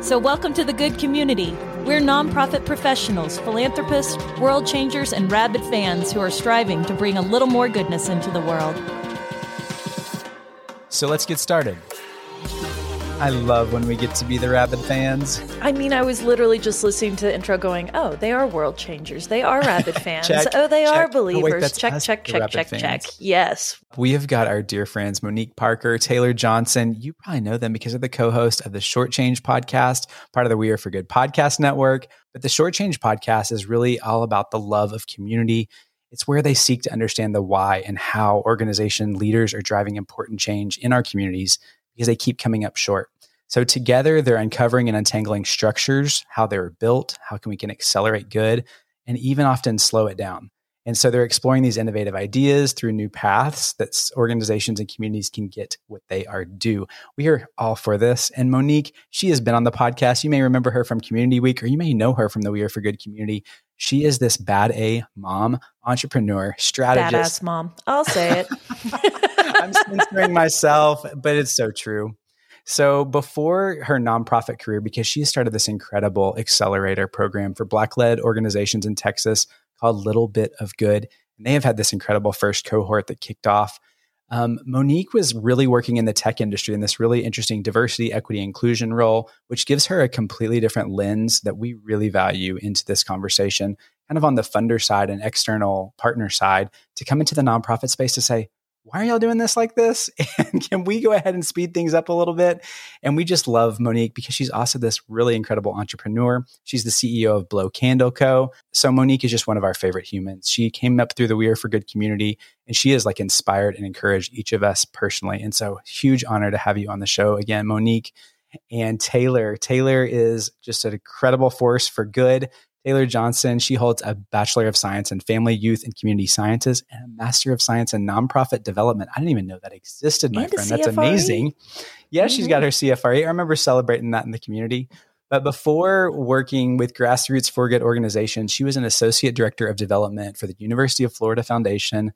So, welcome to the good community. We're nonprofit professionals, philanthropists, world changers, and rabid fans who are striving to bring a little more goodness into the world. So, let's get started. I love when we get to be the rabid fans. I mean, I was literally just listening to the intro going, oh, they are world changers. They are rabid fans. check, oh, they check. are Oh, wait, believers. check, us, check, check, check, fans. check. Yes. We have got our dear friends Monique Parker, Taylor Johnson. You probably know them because they're the co host of the Shortchanged podcast, part of the We Are for Good podcast network. But the Shortchanged podcast is really all about the love of community. It's where they seek to understand the why and how organization leaders are driving important change in our communities because they keep coming up short. So together they're uncovering and untangling structures, how they're built, how can we can accelerate good, and even often slow it down. And so they're exploring these innovative ideas through new paths that organizations and communities can get what they are due. We are all for this. And Monique, she has been on the podcast. You may remember her from Community Week, or you may know her from the We Are for Good community. She is this bad A mom, entrepreneur, strategist. Badass mom. I'll say it. I'm censoring myself, but it's so true. So before her nonprofit career, because she started this incredible accelerator program for Black-led organizations in Texas called Little Bit of Good, and they have had this incredible first cohort that kicked off. Um, Monique was really working in the tech industry in this really interesting diversity, equity, inclusion role, which gives her a completely different lens that we really value into this conversation, kind of on the funder side and external partner side, to come into the nonprofit space to say, why are y'all doing this like this? And can we go ahead and speed things up a little bit? And we just love Monique because she's also this really incredible entrepreneur. She's the CEO of Blow Candle Co. So Monique is just one of our favorite humans. She came up through the We Are for Good community and she has like inspired and encouraged each of us personally. And so huge honor to have you on the show again, Monique. And Taylor. Taylor is just an incredible force for good. Taylor Johnson, she holds a Bachelor of Science in Family, Youth, and Community Sciences and a Master of Science in Nonprofit Development. I didn't even know that existed, my And friend. That's amazing. Yeah, she's got her CFRE. I remember celebrating that in the community. But before working with grassroots for good organizations, she was an associate director of development for the University of Florida Foundation.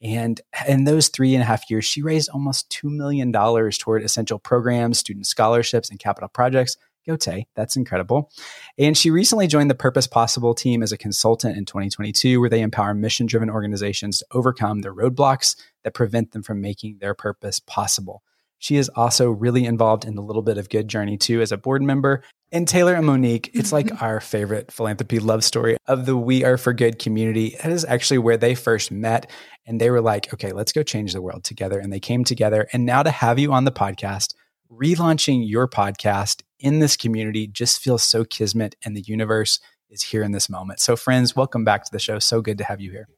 And in those three and a half years, she raised almost $2 million toward essential programs, student scholarships, and capital projects. Go Tay, that's incredible. And she recently joined the Purpose Possible team as a consultant in 2022, where they empower mission driven organizations to overcome the roadblocks that prevent them from making their purpose possible. She is also really involved in the Little Bit of Good journey too as a board member. And Taylor and Monique, it's like mm-hmm. our favorite philanthropy love story of the We Are for Good community. That is actually where they first met. And they were like, okay, let's go change the world together. And they came together. And now to have you on the podcast, relaunching your podcast in this community just feels so kismet. And the universe is here in this moment. So, friends, welcome back to the show. So good to have you here.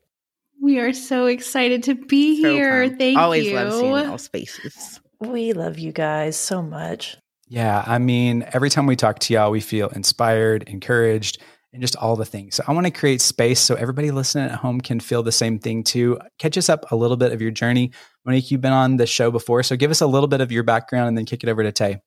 We are so excited to be So here. pumped. Thank Always you. Always love seeing all spaces. we love you guys so much. Yeah, I mean, every time we talk to y'all, we feel inspired, encouraged, and just all the things. So I want to create space so everybody listening at home can feel the same thing too. Catch us up a little bit of your journey. Monique, you've been on the show before, so give us a little bit of your background and then kick it over to Tay.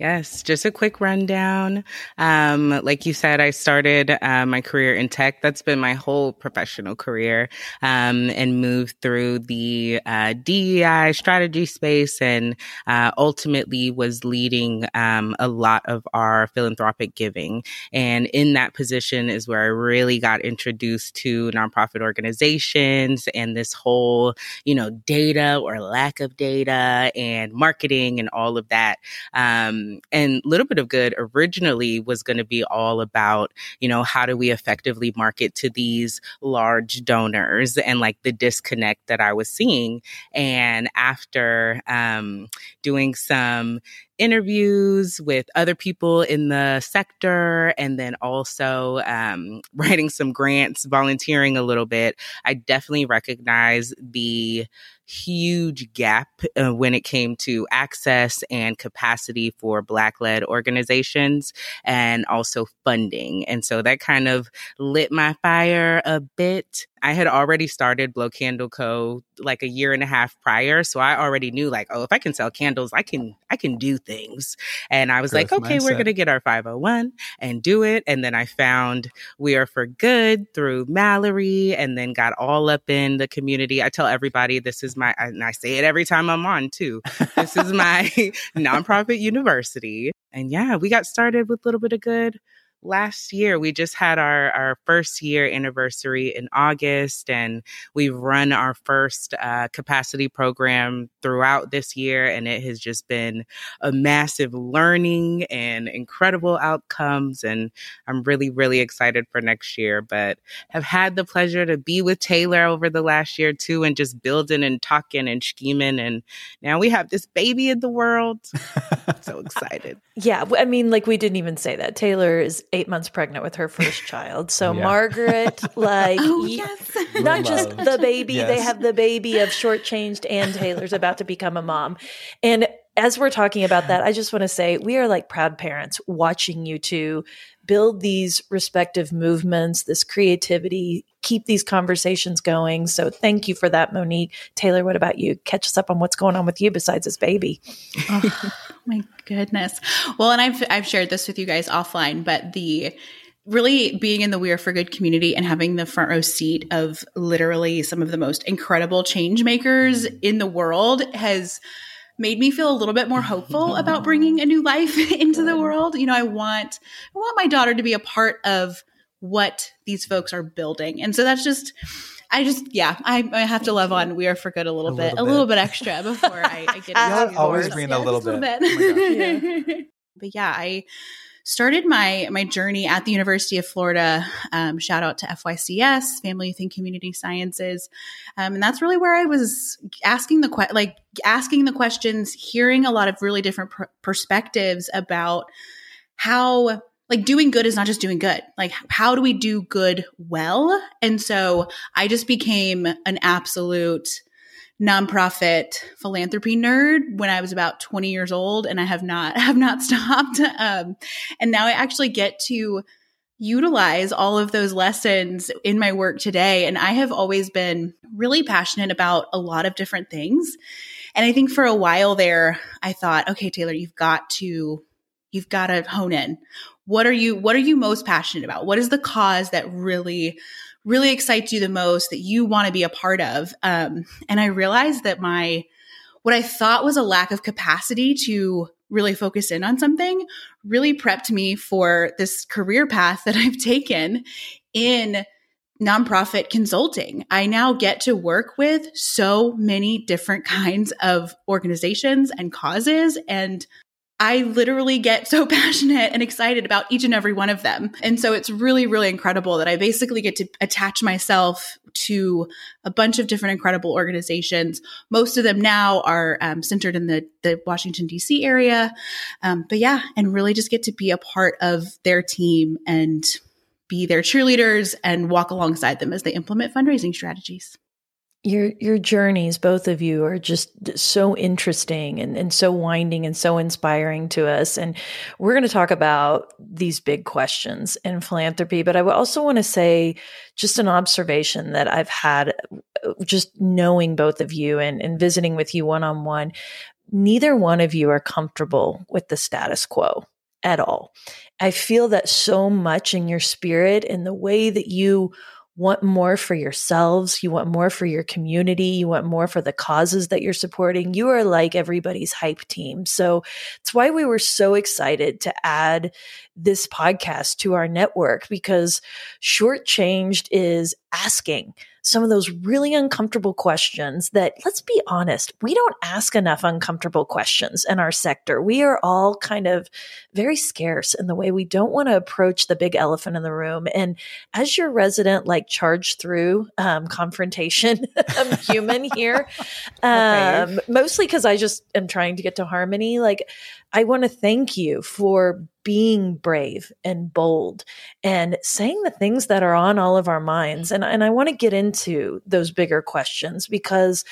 Yes, just a quick rundown. Um, like you said, I started uh, my career in tech. That's been my whole professional career, um, and moved through the uh, DEI strategy space, and uh, ultimately was leading um, a lot of our philanthropic giving. And in that position is where I really got introduced to nonprofit organizations and this whole, you know, data or lack of data and marketing and all of that. Um, and Little Bit of Good originally was going to be all about, you know, how do we effectively market to these large donors and like the disconnect that I was seeing. And after um, doing some interviews with other people in the sector and then also um, writing some grants, volunteering a little bit, I definitely recognize the huge gap uh, when it came to access and capacity for Black led organizations and also funding. And so that kind of lit my fire a bit. I had already started Blow Candle Co. like a year and a half prior, so I already knew like, oh, if I can sell candles, I can I can do things. And I was Growth like, okay, mindset. we're going to get our 501 and do it. And then I found We Are for Good through Mallory and then got all up in the community. I tell everybody this is my and I say it every time I'm on too. This is my nonprofit university. And yeah, we got started with a little bit of good last year we just had our our first year anniversary in august and we've run our first uh, capacity program throughout this year and it has just been a massive learning and incredible outcomes and i'm really really excited for next year but have had the pleasure to be with taylor over the last year too and just building and talking and scheming and now we have this baby in the world. So excited. Yeah i mean like we didn't even say that. Taylor is eight months pregnant with her first child. So yeah. Margaret, like, oh, yes. not just the baby, yes. they have the baby of shortchanged and Taylor's about to become a mom. And as we're talking about that, I just want to say we are like proud parents watching you two build these respective movements, this creativity, keep these conversations going. So thank you for that, Monique. Taylor, what about you? Catch us up on what's going on with you besides this baby. oh, my goodness. Well, and I've I've shared this with you guys offline, but the really being in the We Are for Good community and having the front row seat of literally some of the most incredible change makers mm-hmm. in the world has made me feel a little bit more hopeful about bringing a new life into the world. You know, I want I want my daughter to be a part of what these folks are building. And so that's just I just yeah, I, I have to love on We Are for Good a little a bit, little a little bit extra before I, I get into always being yeah, a little bit. bit. Oh yeah. But yeah, I started my my journey at the University of Florida. Um, shout out to FYCS, Family Youth and Community Sciences, um, and that's really where I was asking the que- like asking the questions, hearing a lot of really different pr- perspectives about how like doing good is not just doing good. Like, how do we do good well? And so I just became an absolute nonprofit philanthropy nerd when I was about 20 years old and I have not have not stopped. Um, and now I actually get to utilize all of those lessons in my work today and I have always been really passionate about a lot of different things. And I think for a while there I thought okay Taylor you've got to you've got to hone in. What are you what are you most passionate about? What is the cause that really really excites you the most that you want to be a part of. Um, and I realized that my, what I thought was a lack of capacity to really focus in on something really prepped me for this career path that I've taken in nonprofit consulting. I now get to work with so many different kinds of organizations and causes and I literally get so passionate and excited about each and every one of them. And so it's really, really incredible that I basically get to attach myself to a bunch of different incredible organizations. Most of them now are um, centered in the, the Washington, D.C. area. Um, but yeah, and really just get to be a part of their team and be their cheerleaders and walk alongside them as they implement fundraising strategies your your journeys both of you are just so interesting and, and so winding and so inspiring to us. And we're going to talk about these big questions in philanthropy but i also want to say just an observation that i've had uh, just knowing both of you and, and visiting with you one-on-one neither one of you are comfortable with the status quo at all. I feel that so much in your spirit and the way that you want more for yourselves, you want more for your community, you want more for the causes that you're supporting. You are like everybody's hype team. So it's why we were so excited to add this podcast to our network because shortchanged is asking some of those really uncomfortable questions that, let's be honest, we don't ask enough uncomfortable questions in our sector. We are all kind of very scarce in the way we don't want to approach the big elephant in the room. And as your resident, like charge through um, confrontation, I'm human here, um, okay. mostly because I just am trying to get to harmony. Like, I want to thank you for being brave and bold and saying the things that are on all of our minds. And, and I want to get into those bigger questions because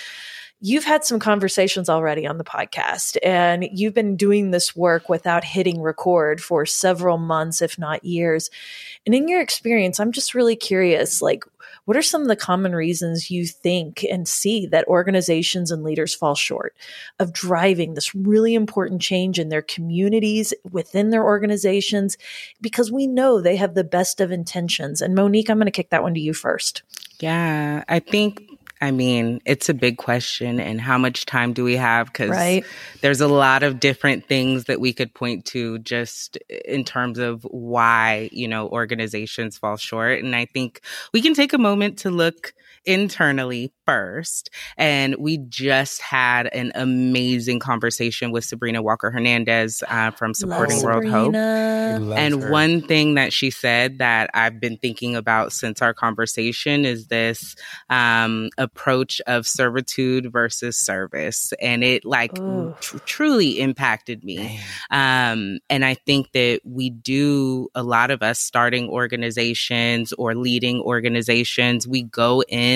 you've had some conversations already on the podcast and you've been doing this work without hitting record for several months, if not years. And in your experience, I'm just really curious, like, what are some of the common reasons you think and see that organizations and leaders fall short of driving this really important change in their communities, within their organizations? Because we know they have the best of intentions. And Monique, I'm going to kick that one to you first. Yeah, I think I mean, it's a big question. And how much time do we have? Because right. there's a lot of different things that we could point to just in terms of why, you know, organizations fall short. And I think we can take a moment to look internally first. And we just had an amazing conversation with Sabrina Walker Hernandez uh, from Supporting Love World Sabrina. Hope. And her. one thing that she said that I've been thinking about since our conversation is this um, approach of servitude versus service. And it like tr- truly impacted me. Um, and I think that we do, a lot of us starting organizations or leading organizations, we go in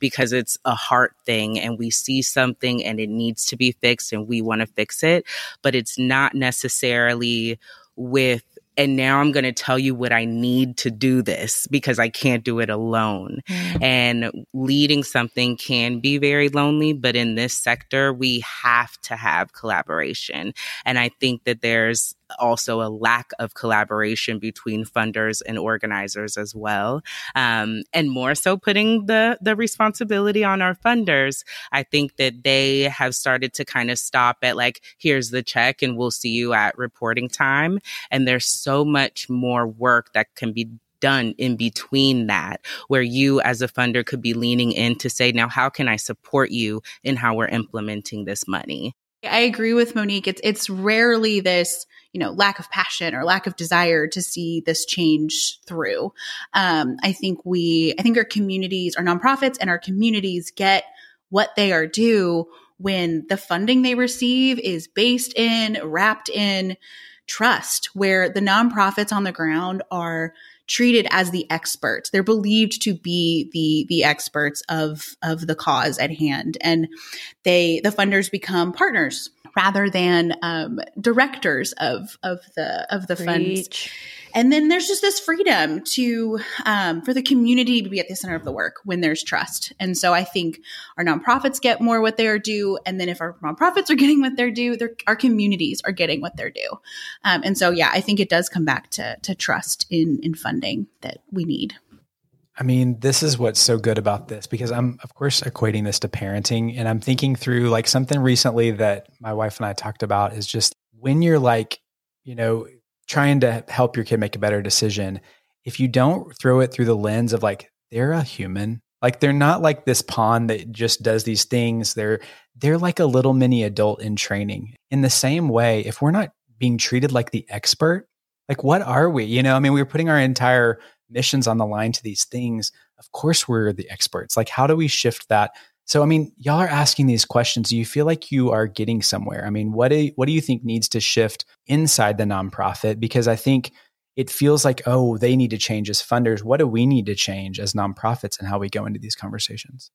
because it's a heart thing and we see something and it needs to be fixed and we want to fix it, but it's not necessarily with and now I'm going to tell you what I need to do this because I can't do it alone. Mm. And leading something can be very lonely, but in this sector, we have to have collaboration. And I think that there's also a lack of collaboration between funders and organizers as well. Um, and more so putting the, the responsibility on our funders. I think that they have started to kind of stop at like, here's the check and we'll see you at reporting time. And there's so much more work that can be done in between that, where you as a funder could be leaning in to say, now, how can I support you in how we're implementing this money? I agree with Monique. It's it's rarely this you know lack of passion or lack of desire to see this change through um, i think we i think our communities our nonprofits and our communities get what they are due when the funding they receive is based in wrapped in trust where the nonprofits on the ground are treated as the experts they're believed to be the the experts of of the cause at hand and they the funders become partners rather than um, directors of of the of the Preach. funds. And then there's just this freedom to um, for the community to be at the center of the work when there's trust. And so I think our nonprofits get more what they are due, and then if our nonprofits are getting what they're due, our communities are getting what they're due. Um, and so yeah, I think it does come back to to trust in in funding that we need. I mean, this is what's so good about this because I'm, of course, equating this to parenting. And I'm thinking through like something recently that my wife and I talked about is just when you're like, you know, trying to help your kid make a better decision, if you don't throw it through the lens of like, they're a human, like they're not like this pawn that just does these things. They're, they're like a little mini adult in training. In the same way, if we're not being treated like the expert, like what are we? You know, I mean, we're putting our entire missions on the line to these things, of course we're the experts. Like, how do we shift that? So, I mean, y'all are asking these questions. Do you feel like you are getting somewhere? I mean, what do what do you think needs to shift inside the nonprofit? Because I think it feels like, oh, they need to change as funders. What do we need to change as nonprofits and how we go into these conversations?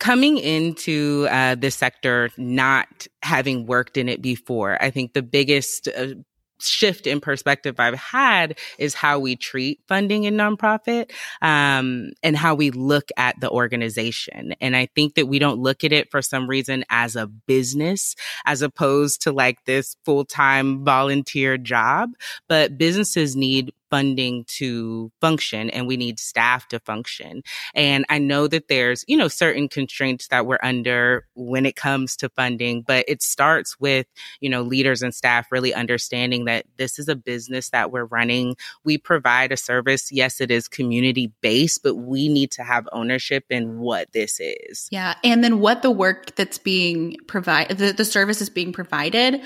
Coming into uh, this sector, not having worked in it before, I think the biggest uh, shift in perspective I've had is how we treat funding in nonprofit um, and how we look at the organization. And I think that we don't look at it for some reason as a business as opposed to like this full time volunteer job. But businesses need funding to function and we need staff to function. And I know that there's, you know, certain constraints that we're under when it comes to funding, but it starts with, you know, leaders and staff really understanding that this is a business that we're running. We provide a service. Yes, it is community based, but we need to have ownership in what this is. Yeah. And then what the work that's being provided, the, the service is being provided,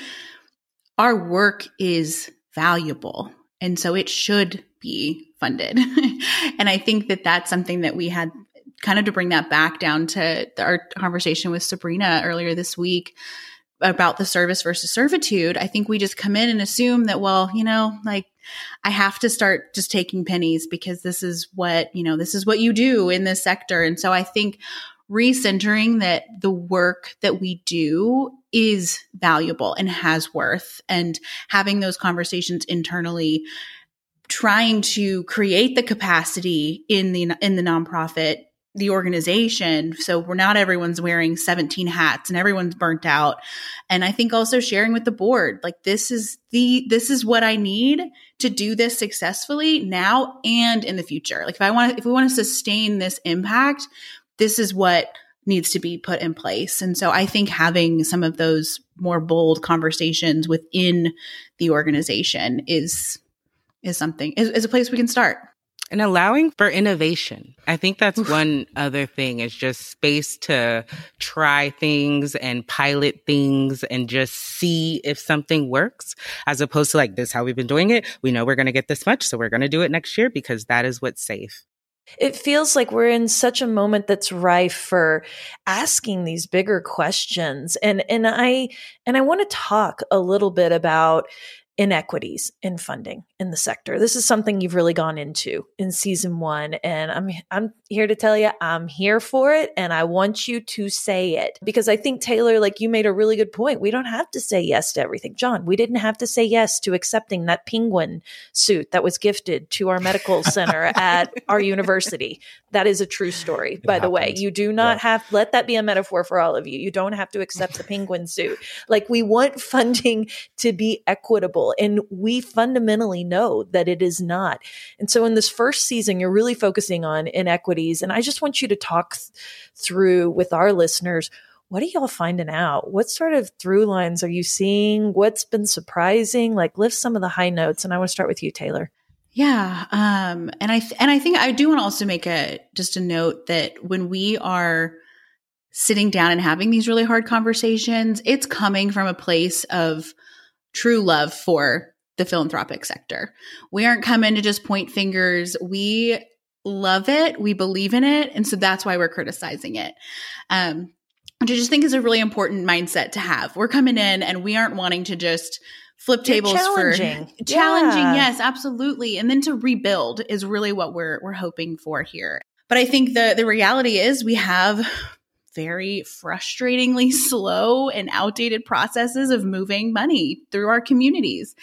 our work is valuable and so it should be funded. and I think that that's something that we had kind of to bring that back down to our conversation with Sabrina earlier this week about the service versus servitude. I think we just come in and assume that, well, you know, like I have to start just taking pennies because this is what, you know, this is what you do in this sector. And so I think recentering that the work that we do is valuable and has worth. And having those conversations internally trying to create the capacity in the in the nonprofit the organization. So we're not everyone's wearing 17 hats and everyone's burnt out. And i think also sharing with the board like this is the this is what i need to do this successfully now and in the future. Like if i want if we want to sustain this impact this is what needs to be put in place and so i think having some of those more bold conversations within the organization is is something is, is a place we can start and allowing for innovation. I think that's Oof. one other thing is just space to try things and pilot things and just see if something works as opposed to like this how we've been doing it. We know we're going to get this much, so we're going to do it next year because that is what's safe. It feels like we're in such a moment that's rife for asking these bigger questions. And and I and I want to talk a little bit about inequities in funding in the sector. This is something you've really gone into in season 1 and I'm I'm here to tell you I'm here for it and I want you to say it because I think Taylor like you made a really good point. We don't have to say yes to everything. John, we didn't have to say yes to accepting that penguin suit that was gifted to our medical center at our university. That is a true story, it by happens. the way. You do not yeah. have let that be a metaphor for all of you. You don't have to accept the penguin suit. Like we want funding to be equitable and we fundamentally know that it is not. And so in this first season, you're really focusing on inequities. And I just want you to talk th- through with our listeners what are y'all finding out? What sort of through lines are you seeing? What's been surprising? Like lift some of the high notes. And I want to start with you, Taylor. Yeah, um, and I th- and I think I do want to also make a just a note that when we are sitting down and having these really hard conversations, it's coming from a place of true love for the philanthropic sector. We aren't coming to just point fingers. We love it. We believe in it. And so that's why we're criticizing it. Um, which I just think is a really important mindset to have. We're coming in and we aren't wanting to just flip tables challenging. for challenging. Yeah. Yes, absolutely. And then to rebuild is really what we're we're hoping for here. But I think the the reality is we have very frustratingly slow and outdated processes of moving money through our communities.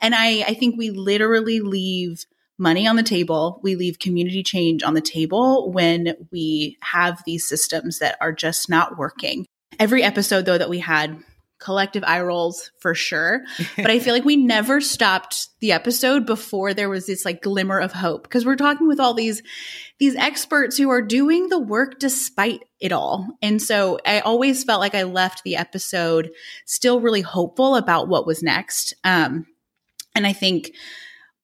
And I, I think we literally leave money on the table. We leave community change on the table when we have these systems that are just not working. Every episode, though, that we had collective eye rolls for sure. But I feel like we never stopped the episode before there was this like glimmer of hope because we're talking with all these these experts who are doing the work despite it all. And so I always felt like I left the episode still really hopeful about what was next. Um and I think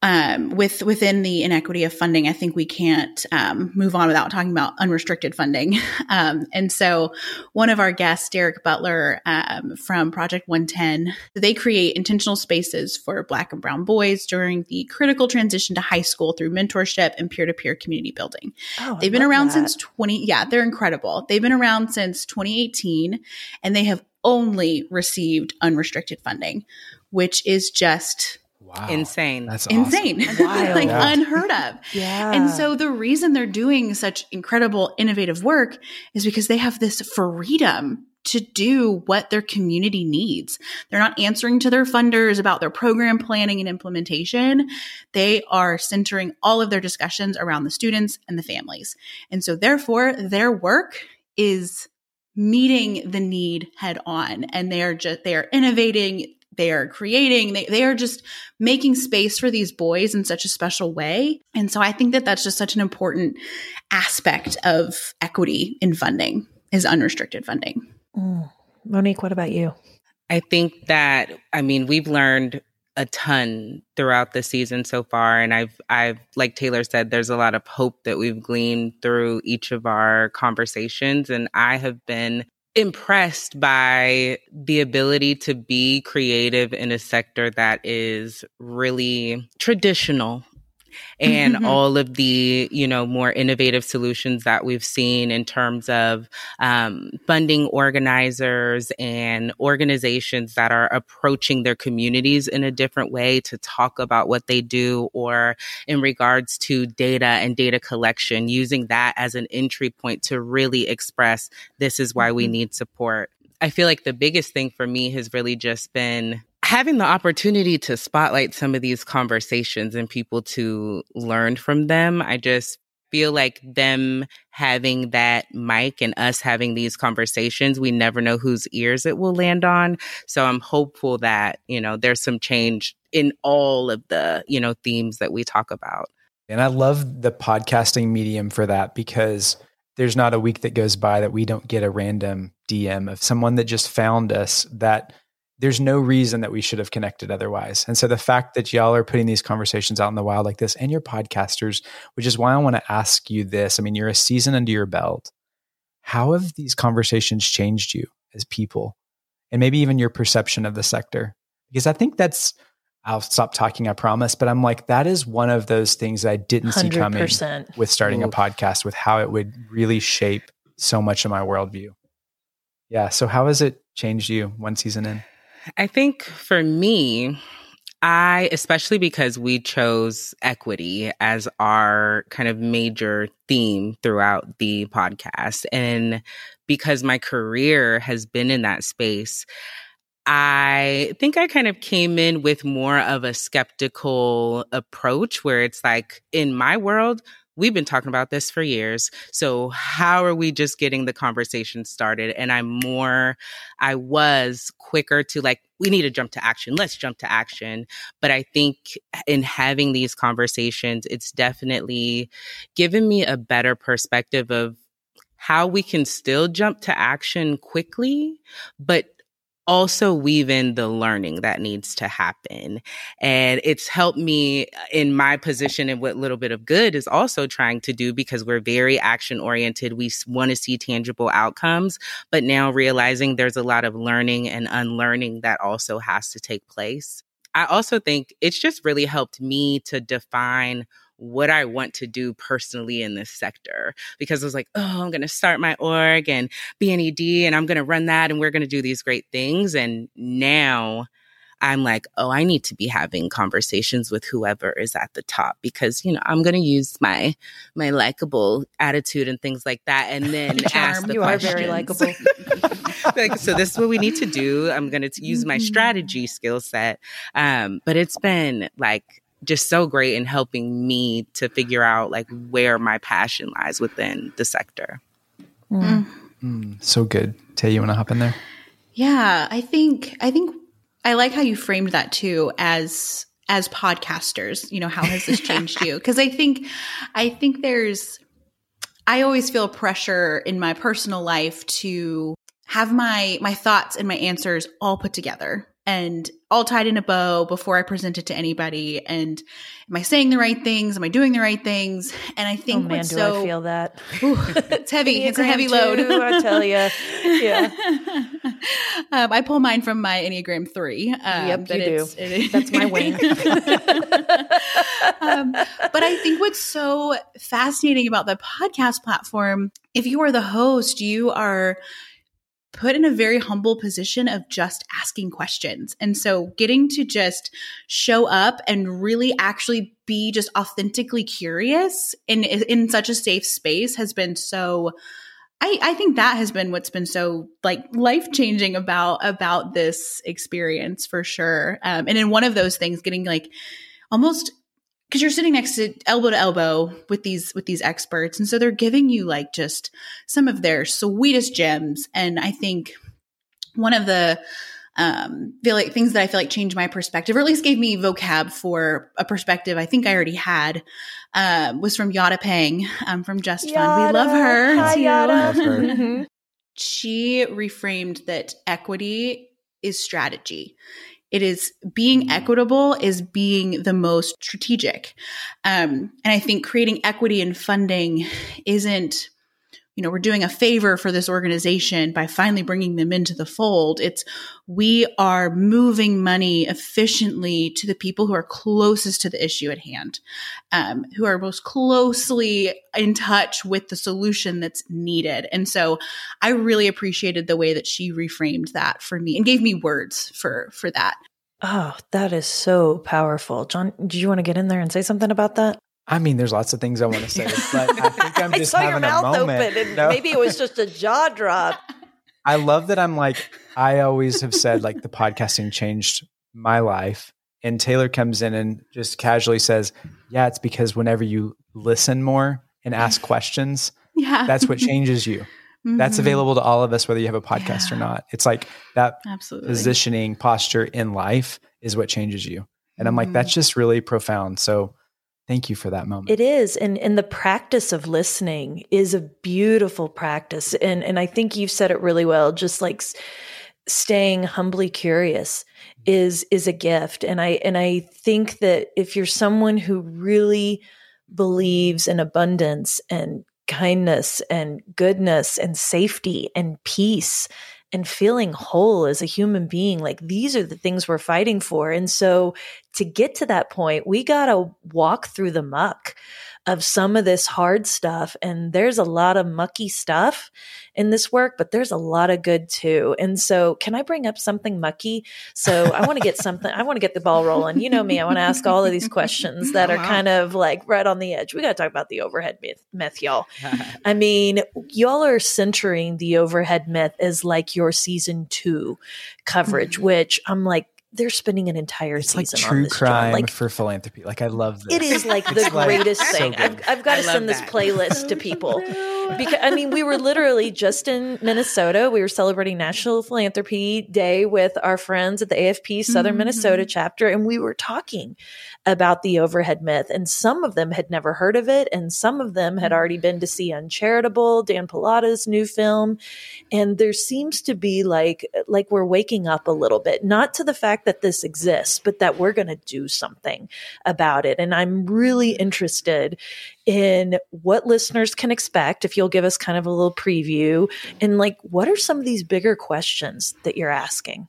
um, with within the inequity of funding, I think we can't um, move on without talking about unrestricted funding. Um, and so, one of our guests, Derek Butler um, from Project 110, they create intentional spaces for Black and Brown boys during the critical transition to high school through mentorship and peer to peer community building. Oh, They've been around that. since 20. Yeah, they're incredible. They've been around since 2018, and they have only received unrestricted funding, which is just Wow. Insane. That's insane. like yeah. unheard of. Yeah. And so the reason they're doing such incredible innovative work is because they have this freedom to do what their community needs. They're not answering to their funders about their program planning and implementation. They are centering all of their discussions around the students and the families. And so therefore their work is meeting the need head on and they are just they are innovating they are creating they, they are just making space for these boys in such a special way. And so i think that that's just such an important aspect of equity in funding is unrestricted funding. Mm. monique what about you? I think that i mean we've learned a ton throughout the season so far and I've I've like Taylor said there's a lot of hope that we've gleaned through each of our conversations and I have been impressed by the ability to be creative in a sector that is really traditional and mm-hmm. all of the you know more innovative solutions that we've seen in terms of um, funding organizers and organizations that are approaching their communities in a different way to talk about what they do or in regards to data and data collection using that as an entry point to really express this is why we mm-hmm. need support I feel like the biggest thing for me has really just been having the opportunity to spotlight some of these conversations and people to learn from them, I just feel like them having that mic and us having these conversations, we never know whose ears it will land on. So I'm hopeful that, you know, there's some change in all of the, you know, themes that we talk about. And I love the podcasting medium for that because there's not a week that goes by that we don't get a random DM of someone that just found us that there's no reason that we should have connected otherwise. And so the fact that y'all are putting these conversations out in the wild like this and you're podcasters, which is why I want to ask you this. I mean, you're a season under your belt. How have these conversations changed you as people and maybe even your perception of the sector? Because I think that's, I'll stop talking, I promise. But I'm like, that is one of those things that I didn't 100%. see coming with starting Oof. a podcast, with how it would really shape so much of my worldview. Yeah. So, how has it changed you one season in? I think for me, I, especially because we chose equity as our kind of major theme throughout the podcast, and because my career has been in that space, I think I kind of came in with more of a skeptical approach where it's like, in my world, we've been talking about this for years. So how are we just getting the conversation started? And I'm more, I was quicker to like, we need to jump to action. Let's jump to action. But I think in having these conversations, it's definitely given me a better perspective of how we can still jump to action quickly, but also weave in the learning that needs to happen. And it's helped me uh, in my position and what little bit of good is also trying to do because we're very action oriented. We want to see tangible outcomes, but now realizing there's a lot of learning and unlearning that also has to take place. I also think it's just really helped me to define what I want to do personally in this sector because I was like, oh, I'm going to start my org and be an ED and I'm going to run that and we're going to do these great things. And now I'm like, oh, I need to be having conversations with whoever is at the top because you know I'm going to use my my likable attitude and things like that, and then ask the you questions. are very likable. like, so this is what we need to do. I'm going to use my mm-hmm. strategy skill set, um, but it's been like just so great in helping me to figure out like where my passion lies within the sector. Mm. Mm, so good. Tay, you want to hop in there? Yeah, I think I think I like how you framed that too as as podcasters. You know, how has this changed you? Because I think I think there's I always feel pressure in my personal life to have my my thoughts and my answers all put together and all tied in a bow before I present it to anybody. And am I saying the right things? Am I doing the right things? And I think oh man, do so, I feel that ooh, it's heavy. it's a heavy load. I tell you, yeah. um, I pull mine from my Enneagram three. Um, yep, you do. It, That's my wing. um, but I think what's so fascinating about the podcast platform, if you are the host, you are put in a very humble position of just asking questions. And so getting to just show up and really actually be just authentically curious in in such a safe space has been so I, I think that has been what's been so like life changing about about this experience for sure. Um, and in one of those things, getting like almost because you're sitting next to elbow to elbow with these with these experts and so they're giving you like just some of their sweetest gems and i think one of the um, feel like things that I feel like changed my perspective, or at least gave me vocab for a perspective I think I already had, uh, was from Yada Pang um, from Just Yada. Fund. We love her Hi, too. Yada. Mm-hmm. She reframed that equity is strategy. It is being mm-hmm. equitable is being the most strategic. Um, and I think creating equity and funding isn't, you know, we're doing a favor for this organization by finally bringing them into the fold. It's we are moving money efficiently to the people who are closest to the issue at hand, um, who are most closely in touch with the solution that's needed. And so I really appreciated the way that she reframed that for me and gave me words for for that. Oh, that is so powerful. John, do you want to get in there and say something about that? I mean, there's lots of things I want to say, but I think I'm just having a moment. and no. maybe it was just a jaw drop. I love that I'm like, I always have said like the podcasting changed my life. And Taylor comes in and just casually says, Yeah, it's because whenever you listen more and ask questions, yeah. that's what changes you. Mm-hmm. That's available to all of us, whether you have a podcast yeah. or not. It's like that Absolutely. positioning posture in life is what changes you. And I'm like, that's mm-hmm. just really profound. So Thank you for that moment. It is. And and the practice of listening is a beautiful practice. And and I think you've said it really well, just like staying humbly curious is is a gift. And I and I think that if you're someone who really believes in abundance and kindness and goodness and safety and peace and feeling whole as a human being. Like these are the things we're fighting for. And so to get to that point, we got to walk through the muck of some of this hard stuff. And there's a lot of mucky stuff in this work, but there's a lot of good too. And so, can I bring up something mucky? So, I want to get something, I want to get the ball rolling. You know me, I want to ask all of these questions that are kind of like right on the edge. We got to talk about the overhead myth, myth y'all. I mean, y'all are centering the overhead myth as like your season two coverage, mm-hmm. which I'm like, they're spending an entire it's season like true on crime like, for philanthropy. Like I love this. It is like the greatest thing. So I've, I've, got to send this playlist to people because I mean we were literally just in Minnesota. We were celebrating National Philanthropy Day with our friends at the AFP Southern mm-hmm. Minnesota chapter, and we were talking about the overhead myth. And some of them had never heard of it, and some of them had already been to see Uncharitable, Dan Pallotta's new film. And there seems to be like like we're waking up a little bit, not to the fact that this exists, but that we're going to do something about it. And I'm really interested in what listeners can expect if you'll give us kind of a little preview and like what are some of these bigger questions that you're asking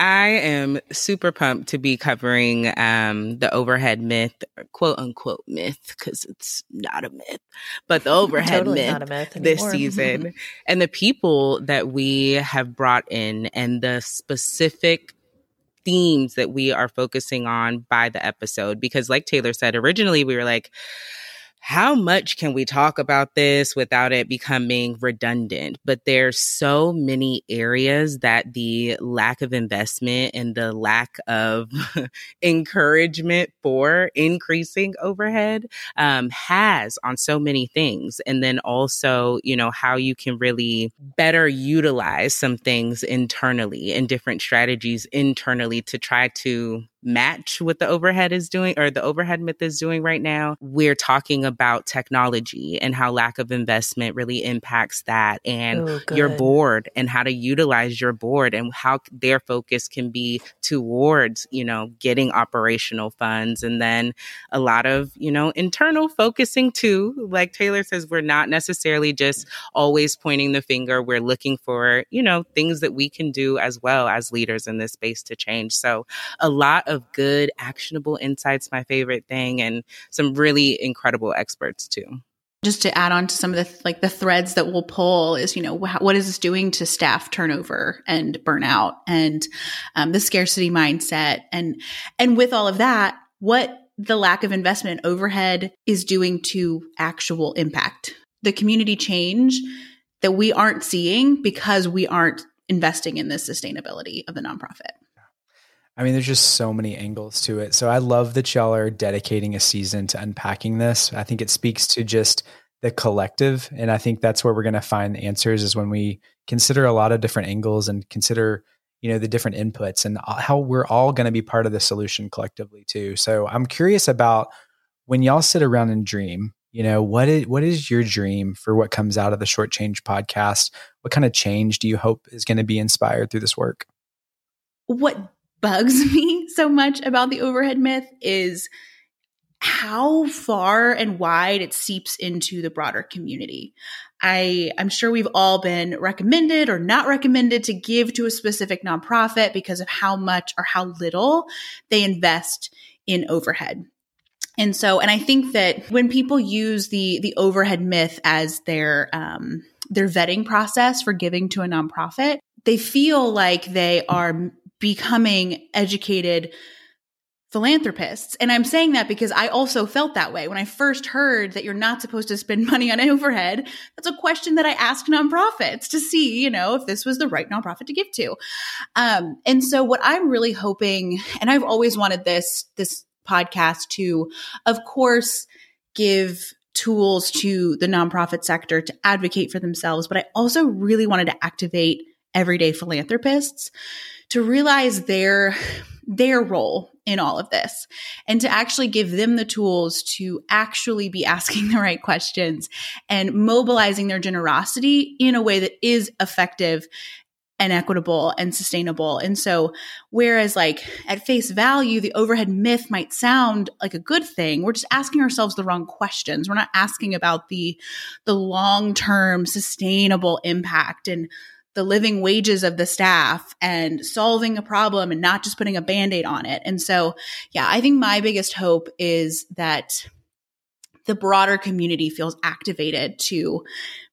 I am super pumped to be covering um, the overhead myth, quote unquote myth, because it's not a myth, but the overhead totally myth, myth this season, and the people that we have brought in, and the specific themes that we are focusing on by the episode. Because, like Taylor said, originally we were like, how much can we talk about this without it becoming redundant? But there's so many areas that the lack of investment and the lack of encouragement for increasing overhead um, has on so many things. And then also, you know, how you can really better utilize some things internally and different strategies internally to try to match what the overhead is doing or the overhead myth is doing right now. We're talking about technology and how lack of investment really impacts that and oh, your board and how to utilize your board and how their focus can be towards, you know, getting operational funds and then a lot of, you know, internal focusing too. Like Taylor says, we're not necessarily just always pointing the finger. We're looking for, you know, things that we can do as well as leaders in this space to change. So a lot of good, actionable insights, my favorite thing, and some really incredible experts too. Just to add on to some of the like the threads that we'll pull is you know wh- what is this doing to staff turnover and burnout and um, the scarcity mindset? And and with all of that what the lack of investment overhead is doing to actual impact. The community change that we aren't seeing because we aren't investing in the sustainability of the nonprofit I mean, there's just so many angles to it. So I love that y'all are dedicating a season to unpacking this. I think it speaks to just the collective. And I think that's where we're going to find the answers is when we consider a lot of different angles and consider, you know, the different inputs and how we're all going to be part of the solution collectively too. So I'm curious about when y'all sit around and dream, you know, what is, what is your dream for what comes out of the shortchanged podcast? What kind of change do you hope is going to be inspired through this work? What bugs me so much about the overhead myth is how far and wide it seeps into the broader community. I, I'm sure we've all been recommended or not recommended to give to a specific nonprofit because of how much or how little they invest in overhead. And so, and I think that when people use the the overhead myth as their um, their vetting process for giving to a nonprofit, they feel like they are becoming educated philanthropists. And I'm saying that because I also felt that way when I first heard that you're not supposed to spend money on overhead. That's a question that I asked nonprofits to see, you know, if this was the right nonprofit to give to. Um, and so what I'm really hoping, and I've always wanted this, this podcast to, of course, give tools to the nonprofit sector to advocate for themselves, but I also really wanted to activate everyday philanthropists to realize their their role in all of this and to actually give them the tools to actually be asking the right questions and mobilizing their generosity in a way that is effective and equitable and sustainable. And so, whereas like at face value, the overhead myth might sound like a good thing, we're just asking ourselves the wrong questions. We're not asking about the, the long-term sustainable impact and the living wages of the staff and solving a problem and not just putting a band-aid on it. And so, yeah, I think my biggest hope is that the broader community feels activated to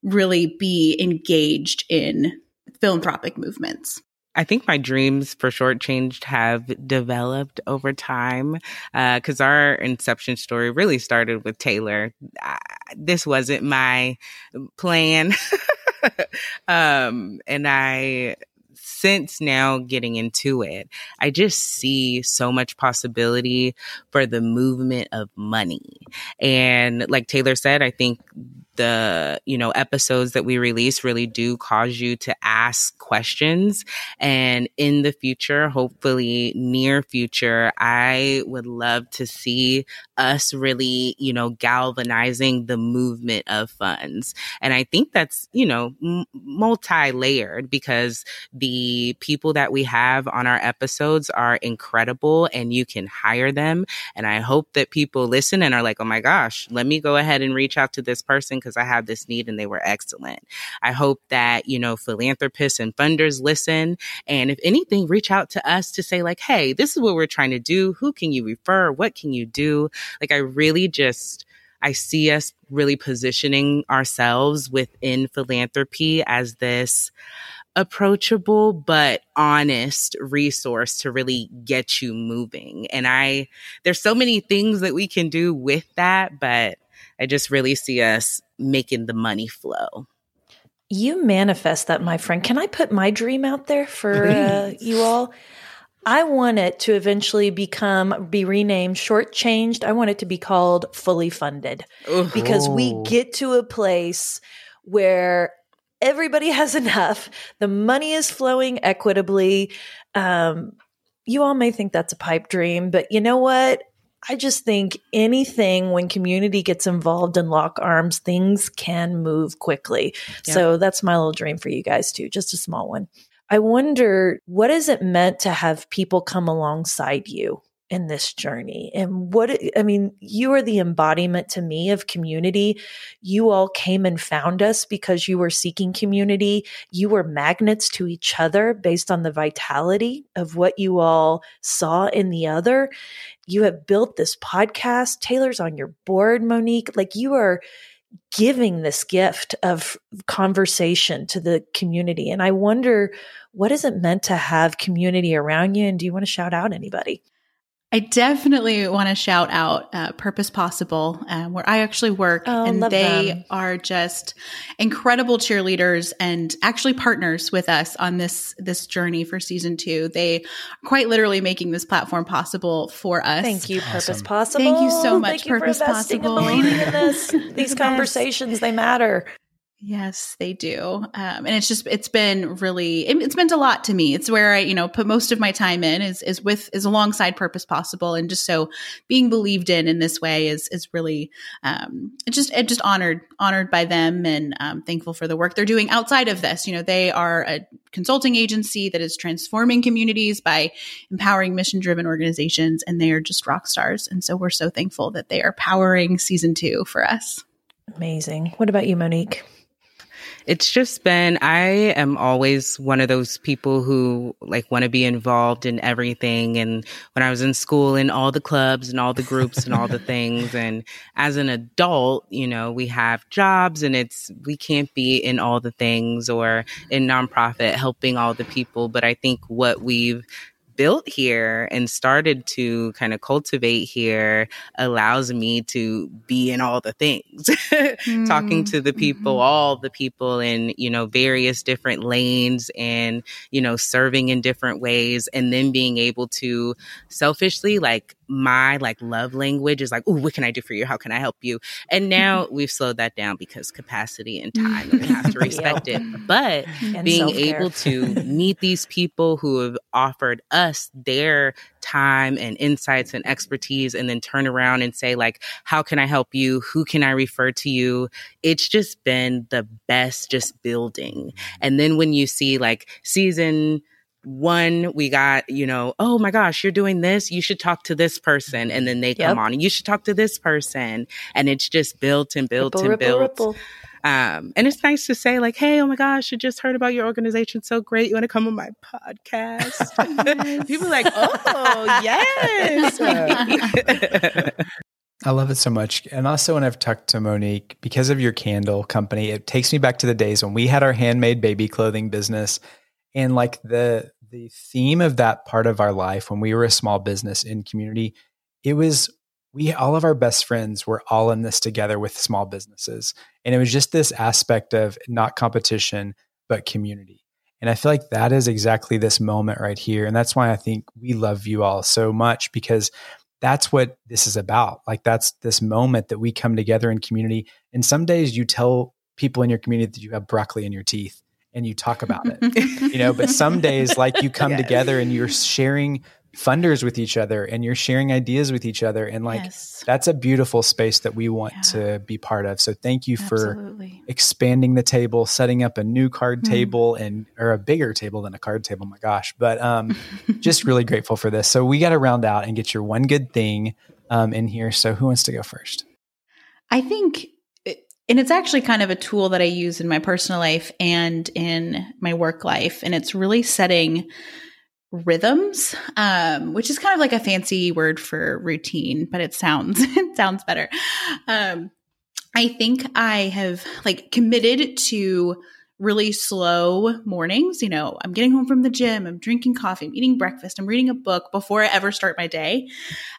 really be engaged in philanthropic movements. I think my dreams for shortchanged have developed over time because uh, our inception story really started with Taylor. Uh, this wasn't my plan. um, and I since now getting into it, I just see so much possibility for the movement of money. And like Taylor said, I think the you know episodes that we release really do cause you to ask questions. And in the future hopefully near future i would love to see us really you know galvanizing the movement of funds. And i think that's you know m- multi-layered because the people that we have on our episodes are incredible and you can hire them. And i hope that people listen and are like oh my gosh let me go ahead and reach out to this person because I have this need and they were excellent. I hope that, you know, philanthropists and funders listen. And if anything, reach out to us to say, like, hey, this is what we're trying to do. Who can you refer? What can you do? Like, I really just, I see us really positioning ourselves within philanthropy as this approachable but honest resource to really get you moving. And I, there's so many things that we can do with that, but I just really see us making the money flow. You manifest that, my friend. Can I put my dream out there for uh, you all? I want it to eventually become, be renamed shortchanged. I want it to be called fully funded Ooh. because we get to a place where everybody has enough. The money is flowing equitably. Um, you all may think that's a pipe dream, but you know what? I just think anything when community gets involved and lock arms, things can move quickly. Yeah. So that's my little dream for you guys too, just a small one. I wonder what is it meant to have people come alongside you in this journey? And what i mean you are the embodiment to me of community. You all came and found us because you were seeking community. You were magnets to each other based on the vitality of what you all saw in the other. You have built this podcast. Taylor's on your board monique. Like you are giving this gift of conversation to the community. And i wonder what is it meant to have community around you? And do you want to shout out anybody I definitely want to shout out uh, Purpose Possible, uh, where I actually work, oh, and they them. are just incredible cheerleaders and actually partners with us on this this journey for season two. They are quite literally making this platform possible for us. Thank you, awesome. Purpose Possible. Thank you so much, Thank Purpose Possible. believing in this. These conversations they matter. Yes, they do. Um, and it's just, it's been really, it, it's meant a lot to me. It's where I, you know, put most of my time in is, is with, is alongside purpose possible. And just so being believed in in this way is, is really, um, just, it just honored, honored by them and um, thankful for the work they're doing outside of this. You know, they are a consulting agency that is transforming communities by empowering mission driven organizations and they are just rock stars. And so we're so thankful that they are powering season two for us. Amazing. What about you, Monique? It's just been, I am always one of those people who like want to be involved in everything. And when I was in school, in all the clubs and all the groups and all the things. And as an adult, you know, we have jobs and it's, we can't be in all the things or in nonprofit helping all the people. But I think what we've built here and started to kind of cultivate here allows me to be in all the things, mm. talking to the people, mm-hmm. all the people in, you know, various different lanes and, you know, serving in different ways and then being able to selfishly like my like love language is like, oh, what can I do for you? How can I help you? And now mm-hmm. we've slowed that down because capacity and time, and we have to respect it. But and being self-care. able to meet these people who have offered us their time and insights and expertise and then turn around and say like how can i help you who can i refer to you it's just been the best just building and then when you see like season one, we got, you know, oh my gosh, you're doing this. You should talk to this person. And then they yep. come on and you should talk to this person. And it's just built and built ripple, and ripple, built. Ripple. Um, and it's nice to say, like, hey, oh my gosh, I just heard about your organization. So great. You want to come on my podcast? People are like, oh, yes. I love it so much. And also, when I've talked to Monique, because of your candle company, it takes me back to the days when we had our handmade baby clothing business and like the the theme of that part of our life when we were a small business in community, it was we all of our best friends were all in this together with small businesses. And it was just this aspect of not competition, but community. And I feel like that is exactly this moment right here. And that's why I think we love you all so much because that's what this is about. Like that's this moment that we come together in community. And some days you tell people in your community that you have broccoli in your teeth and you talk about it. you know, but some days like you come yes. together and you're sharing funders with each other and you're sharing ideas with each other and like yes. that's a beautiful space that we want yeah. to be part of so thank you Absolutely. for expanding the table setting up a new card mm. table and or a bigger table than a card table my gosh but um just really grateful for this so we got to round out and get your one good thing um in here so who wants to go first i think and it's actually kind of a tool that I use in my personal life and in my work life. And it's really setting rhythms, um, which is kind of like a fancy word for routine, but it sounds it sounds better. Um, I think I have like committed to really slow mornings. You know, I'm getting home from the gym, I'm drinking coffee, I'm eating breakfast, I'm reading a book before I ever start my day.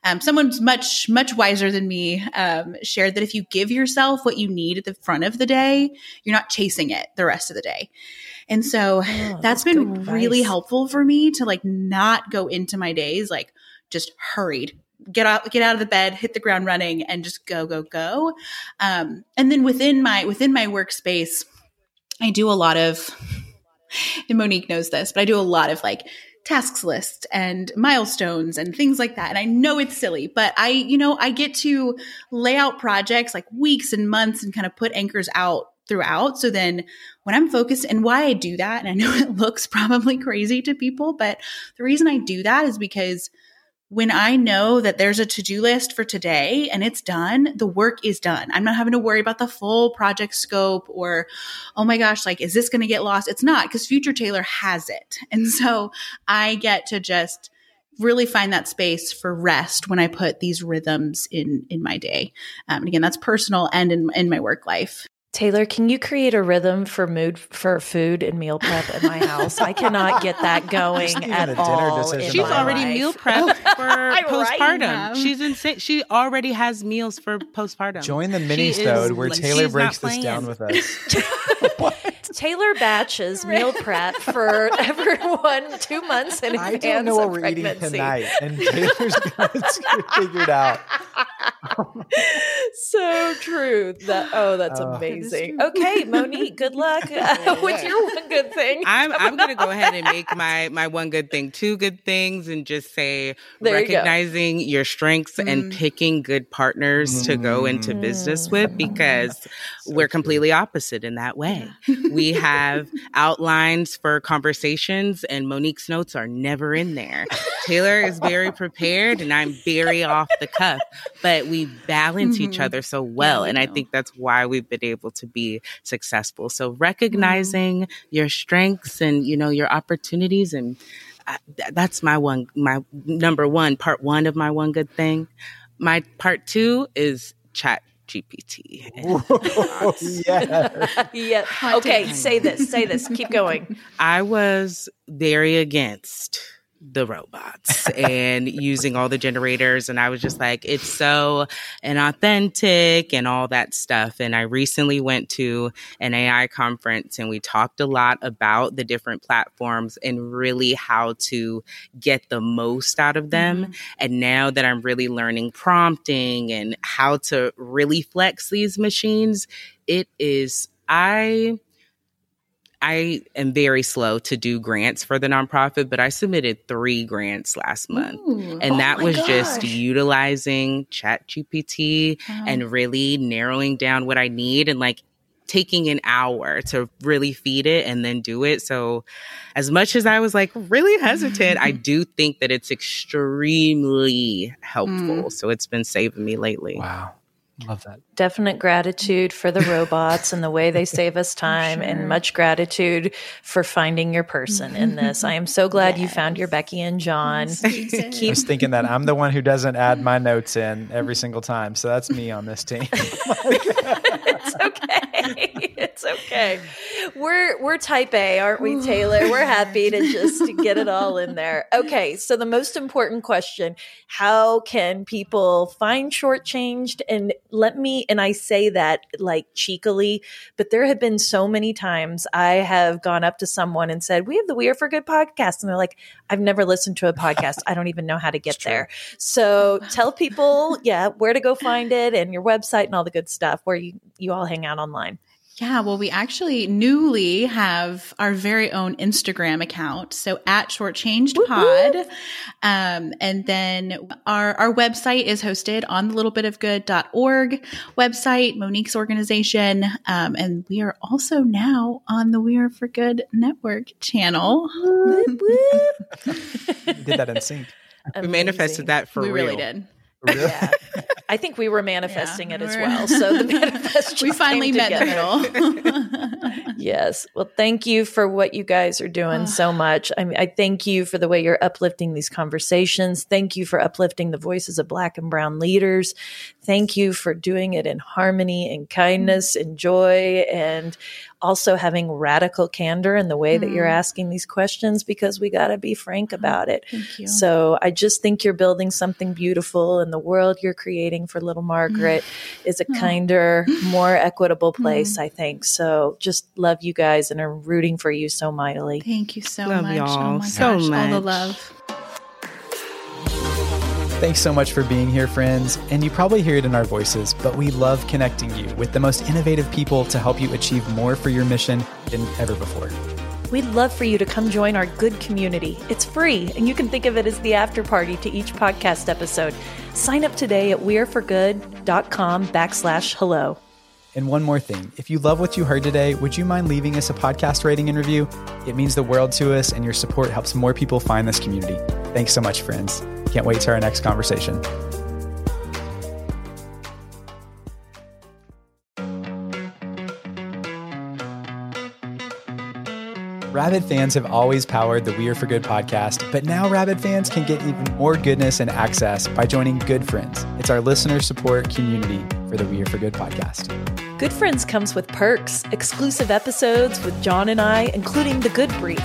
Um, someone's much, much wiser than me um, shared that if you give yourself what you need at the front of the day, you're not chasing it the rest of the day. And so oh, that's, that's been really helpful for me to like not go into my days like just hurried get out get out of the bed hit the ground running and just go go go um, and then within my within my workspace I do a lot of, and Monique knows this, but I do a lot of like tasks lists and milestones and things like that. And I know it's silly, but I, you know, I get to lay out projects like weeks and months and kind of put anchors out throughout. So then when I'm focused and why I do that, and I know it looks probably crazy to people, but the reason I do that is because when I know that there's a to do list for today and it's done, the work is done. I'm not having to worry about the full project scope or, oh my gosh, like, is this going to get lost? It's not because Future Taylor has it. And so I get to just really find that space for rest when I put these rhythms in, in my day. Um, and again, that's personal and in, in my work life. Taylor, can you create a rhythm for mood for food and meal prep at my house? I cannot get that going at all. She's already life. meal prep for postpartum. She's insane. She already has meals for postpartum. Join the mini stode where like, Taylor breaks this down with us. Taylor batches meal prep for everyone two months in advance. I don't know what we're pregnancy. eating tonight, and Taylor's going to figure it out. so true. That oh, that's Oh. amazing. Okay, Monique, good luck with your one good thing. I'm I'm gonna go ahead and make my my one good thing two good things and just say There you recognizing your strengths and Mm. picking good partners to go into business Mm. with because we're completely opposite in that way. we have outlines for conversations and Monique's notes are never in there. Taylor is very prepared and I'm very off the cuff, but we balance each Mhm. other so well. we and I do. think that's why we've been able to be successful. So recognizing your strengths and, you know, your opportunities and uh, th- that's my one, my number one, part one of my one good thing. My part two is chat GPT. yeah. yeah. Okay, say this. Say this. Keep going. I was very against the robots and using all the generators. And I was just like, it's so inauthentic and all that stuff. And I recently went to an AI conference and we talked a lot about the different platforms and really how to get the most out of them. Mm-hmm. And now that I'm really learning prompting and how to really flex these machines, it is, I I am very slow to do grants for the nonprofit, but I submitted three grants last month. Ooh. And Oh that my was just utilizing ChatGPT Wow. and really narrowing down what I need and like taking an hour to really feed it and then do it. So, as much as I was like really hesitant, I do think that it's extremely helpful. Mm. So, it's been saving me lately. Wow. Love that. Definite gratitude for the robots and the way they save us time, Sure. and much gratitude for finding your person in this. I am so glad you found your Becky and Jon. Yes, we I did. was thinking that I'm the one who doesn't add my notes in every single time. So that's me on this team. it's okay. It's okay. We're we're type A, aren't we, Taylor? We're happy to just get it all in there. Okay, so the most important question: How can people find shortchanged? And let me, and I say that like cheekily, but there have been so many times I have gone up to someone and said, "We have the We Are for Good podcast," and they're like, "I've never listened to a podcast. I don't even know how to get there." So tell people, yeah, where to go find it and your website and all the good stuff where you you all hang out online. Yeah, well, we actually newly have our very own Instagram account. So at Shortchanged Pod. Um, and then our, our website is hosted on the littlebitofgood.org website, Monique's organization. Um, and we are also now on the We Are for Good network channel. Whoop, whoop. we did that in sync. We manifested that for we real. We really did. Really? Yeah. I think we were manifesting Yeah, it as we're- well. So the manifest we finally met in the middle. Yes. Well, thank you for what you guys are doing so ah. much. I mean, I thank you for the way you're uplifting these conversations. Thank you for uplifting the voices of Black and Brown leaders. Thank you for doing it in harmony and kindness and joy and also having radical candor in the way that you're mm. asking these questions because we got to be frank mm-hmm. about it. Thank you. So I just think you're building something beautiful, and the world you're creating for little mm. Margaret is a mm. kinder, more equitable place. I think so. Just love you guys and are rooting for you so mightily. Thank you so Love much. Oh y'all oh my so gosh, all the love. Thanks so much for being here, friends. And you probably hear it in our voices, but we love connecting you with the most innovative people to help you achieve more for your mission than ever before. We'd love for you to come join our good community. It's free, and you can think of it as the after party to each podcast episode. Sign up today at weareforgood.com backslash hello. And one more thing if you love what you heard today, would you mind leaving us a podcast rating and review? It means the world to us, and your support helps more people find this community. Thanks so much, friends. Can't wait to our next conversation. Rabid fans have always powered the We Are for Good podcast, but now Rabid fans can get even more goodness and access by joining Good Friends. It's our listener support community for the We Are for Good podcast. Good Friends comes with perks, exclusive episodes with Jon and I, including the Good Brief,